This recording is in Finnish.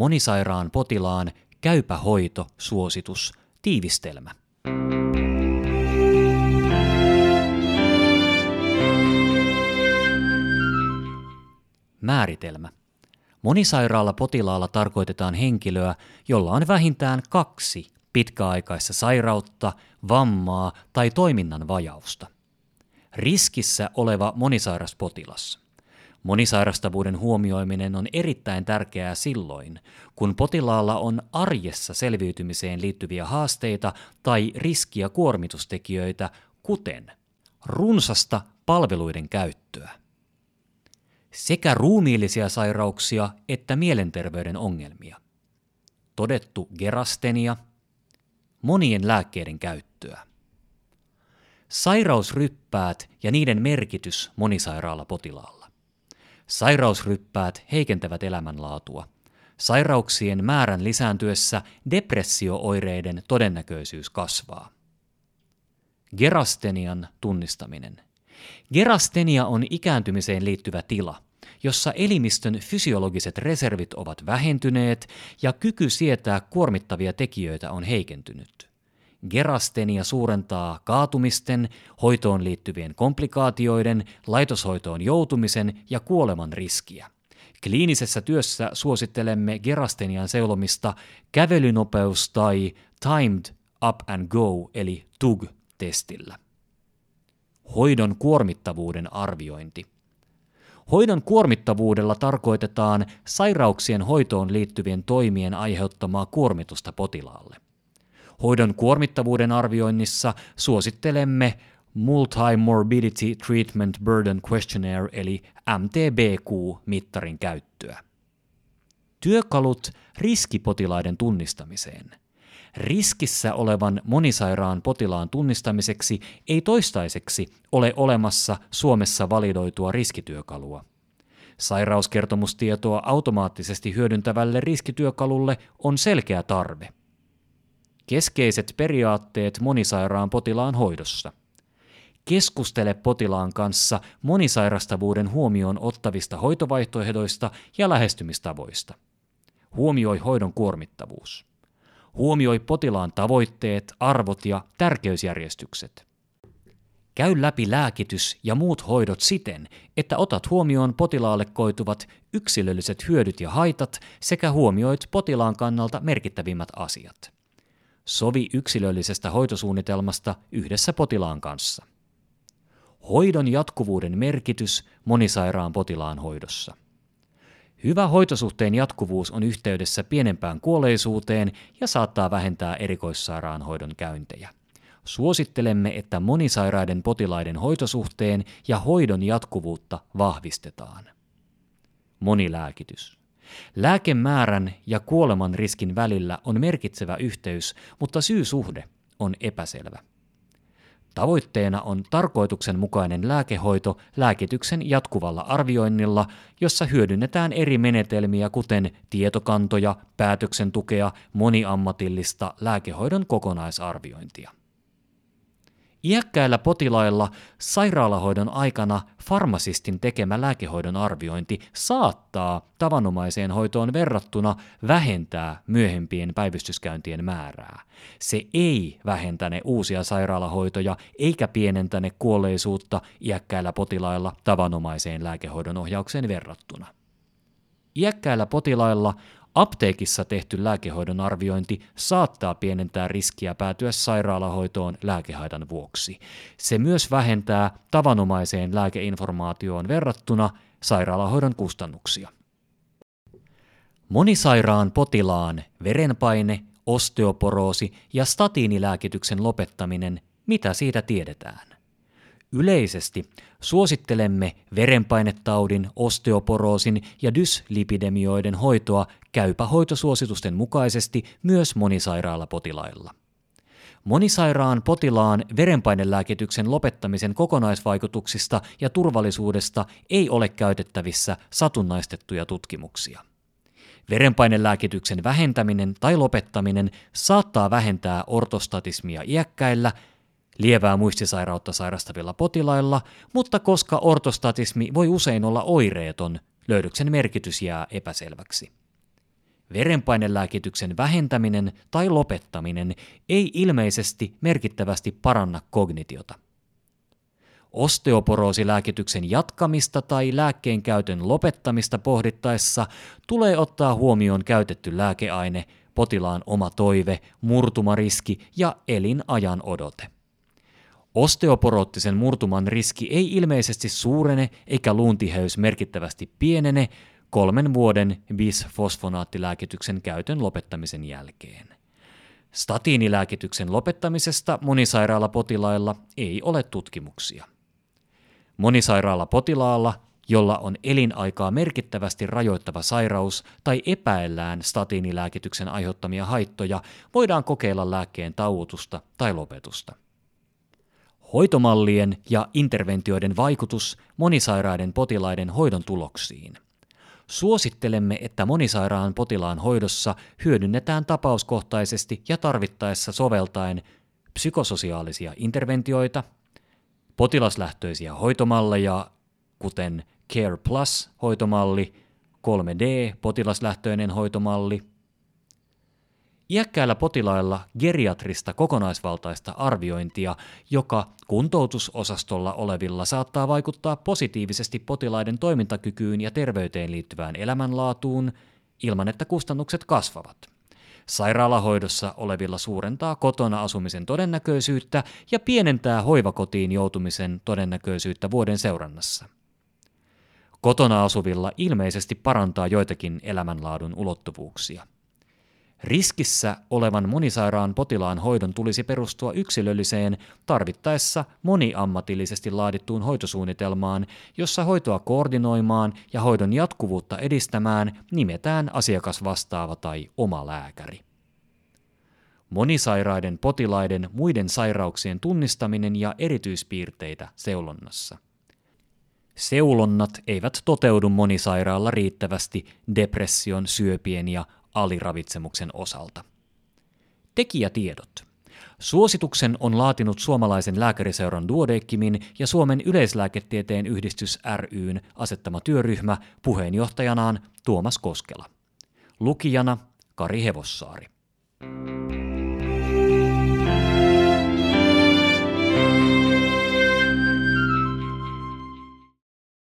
Monisairaan potilaan käypä hoito suositus tiivistelmä. Määritelmä. Monisairaalla potilaalla tarkoitetaan henkilöä, jolla on vähintään kaksi pitkäaikaista sairautta, vammaa tai toiminnan vajausta. Riskissä oleva monisairas potilas. Monisairastavuuden huomioiminen on erittäin tärkeää silloin, kun potilaalla on arjessa selviytymiseen liittyviä haasteita tai riskiä kuormitustekijöitä, kuten runsasta palveluiden käyttöä, sekä ruumiillisia sairauksia että mielenterveyden ongelmia, todettu gerastenia, monien lääkkeiden käyttöä, sairausryppäät ja niiden merkitys monisairaalla potilaalla Sairausryppäät heikentävät elämänlaatua. Sairauksien määrän lisääntyessä depressiooireiden todennäköisyys kasvaa. Gerastenian tunnistaminen. Gerastenia on ikääntymiseen liittyvä tila, jossa elimistön fysiologiset reservit ovat vähentyneet ja kyky sietää kuormittavia tekijöitä on heikentynyt. Gerastenia suurentaa kaatumisten, hoitoon liittyvien komplikaatioiden, laitoshoitoon joutumisen ja kuoleman riskiä. Kliinisessä työssä suosittelemme gerastenian seulomista kävelynopeus- tai timed up and go eli TUG-testillä. Hoidon kuormittavuuden arviointi. Hoidon kuormittavuudella tarkoitetaan sairauksien hoitoon liittyvien toimien aiheuttamaa kuormitusta potilaalle. Hoidon kuormittavuuden arvioinnissa suosittelemme Multi-Morbidity Treatment Burden Questionnaire eli MTBQ-mittarin käyttöä. Työkalut riskipotilaiden tunnistamiseen. Riskissä olevan monisairaan potilaan tunnistamiseksi ei toistaiseksi ole olemassa Suomessa validoitua riskityökalua. Sairauskertomustietoa automaattisesti hyödyntävälle riskityökalulle on selkeä tarve – Keskeiset periaatteet monisairaan potilaan hoidossa. Keskustele potilaan kanssa monisairastavuuden huomioon ottavista hoitovaihtoehdoista ja lähestymistavoista. Huomioi hoidon kuormittavuus. Huomioi potilaan tavoitteet, arvot ja tärkeysjärjestykset. Käy läpi lääkitys ja muut hoidot siten, että otat huomioon potilaalle koituvat yksilölliset hyödyt ja haitat sekä huomioit potilaan kannalta merkittävimmät asiat. Sovi yksilöllisestä hoitosuunnitelmasta yhdessä potilaan kanssa. Hoidon jatkuvuuden merkitys monisairaan potilaan hoidossa. Hyvä hoitosuhteen jatkuvuus on yhteydessä pienempään kuolleisuuteen ja saattaa vähentää erikoissairaanhoidon käyntejä. Suosittelemme, että monisairaiden potilaiden hoitosuhteen ja hoidon jatkuvuutta vahvistetaan. Monilääkitys. Lääkemäärän ja kuoleman riskin välillä on merkitsevä yhteys, mutta syysuhde on epäselvä. Tavoitteena on tarkoituksenmukainen lääkehoito lääkityksen jatkuvalla arvioinnilla, jossa hyödynnetään eri menetelmiä kuten tietokantoja, päätöksentukea, moniammatillista lääkehoidon kokonaisarviointia. Iäkkäillä potilailla sairaalahoidon aikana farmasistin tekemä lääkehoidon arviointi saattaa tavanomaiseen hoitoon verrattuna vähentää myöhempien päivystyskäyntien määrää. Se ei vähentäne uusia sairaalahoitoja eikä pienentäne kuolleisuutta iäkkäillä potilailla tavanomaiseen lääkehoidon ohjaukseen verrattuna. Iäkkäillä potilailla Apteekissa tehty lääkehoidon arviointi saattaa pienentää riskiä päätyä sairaalahoitoon lääkehaitan vuoksi. Se myös vähentää tavanomaiseen lääkeinformaatioon verrattuna sairaalahoidon kustannuksia. Monisairaan potilaan verenpaine, osteoporoosi ja statiinilääkityksen lopettaminen, mitä siitä tiedetään? Yleisesti suosittelemme verenpainetaudin, osteoporoosin ja dyslipidemioiden hoitoa käypä hoitosuositusten mukaisesti myös monisairaalla potilailla. Monisairaan potilaan verenpainelääkityksen lopettamisen kokonaisvaikutuksista ja turvallisuudesta ei ole käytettävissä satunnaistettuja tutkimuksia. Verenpainelääkityksen vähentäminen tai lopettaminen saattaa vähentää ortostatismia iäkkäillä lievää muistisairautta sairastavilla potilailla, mutta koska ortostatismi voi usein olla oireeton, löydöksen merkitys jää epäselväksi. Verenpainelääkityksen vähentäminen tai lopettaminen ei ilmeisesti merkittävästi paranna kognitiota. Osteoporoosilääkityksen jatkamista tai lääkkeen käytön lopettamista pohdittaessa tulee ottaa huomioon käytetty lääkeaine, potilaan oma toive, murtumariski ja elinajan odote. Osteoporoottisen murtuman riski ei ilmeisesti suurene eikä luuntiheys merkittävästi pienene kolmen vuoden bisfosfonaattilääkityksen käytön lopettamisen jälkeen. Statiinilääkityksen lopettamisesta monisairaalapotilailla ei ole tutkimuksia. Monisairaalapotilaalla, jolla on elinaikaa merkittävästi rajoittava sairaus tai epäillään statiinilääkityksen aiheuttamia haittoja, voidaan kokeilla lääkkeen tauotusta tai lopetusta. Hoitomallien ja interventioiden vaikutus monisairaiden potilaiden hoidon tuloksiin. Suosittelemme, että monisairaan potilaan hoidossa hyödynnetään tapauskohtaisesti ja tarvittaessa soveltaen psykososiaalisia interventioita, potilaslähtöisiä hoitomalleja, kuten Care Plus-hoitomalli, 3D-potilaslähtöinen hoitomalli, Iäkkäillä potilailla geriatrista kokonaisvaltaista arviointia, joka kuntoutusosastolla olevilla saattaa vaikuttaa positiivisesti potilaiden toimintakykyyn ja terveyteen liittyvään elämänlaatuun ilman, että kustannukset kasvavat. Sairaalahoidossa olevilla suurentaa kotona asumisen todennäköisyyttä ja pienentää hoivakotiin joutumisen todennäköisyyttä vuoden seurannassa. Kotona asuvilla ilmeisesti parantaa joitakin elämänlaadun ulottuvuuksia. Riskissä olevan monisairaan potilaan hoidon tulisi perustua yksilölliseen, tarvittaessa moniammatillisesti laadittuun hoitosuunnitelmaan, jossa hoitoa koordinoimaan ja hoidon jatkuvuutta edistämään nimetään asiakasvastaava tai oma lääkäri. Monisairaiden potilaiden muiden sairauksien tunnistaminen ja erityispiirteitä seulonnassa. Seulonnat eivät toteudu monisairaalla riittävästi depression, syöpien ja aliravitsemuksen osalta. Tekijätiedot. Suosituksen on laatinut suomalaisen lääkäriseuran Duodeckimin ja Suomen yleislääketieteen yhdistys ryn asettama työryhmä puheenjohtajanaan Tuomas Koskela. Lukijana Kari Hevossaari.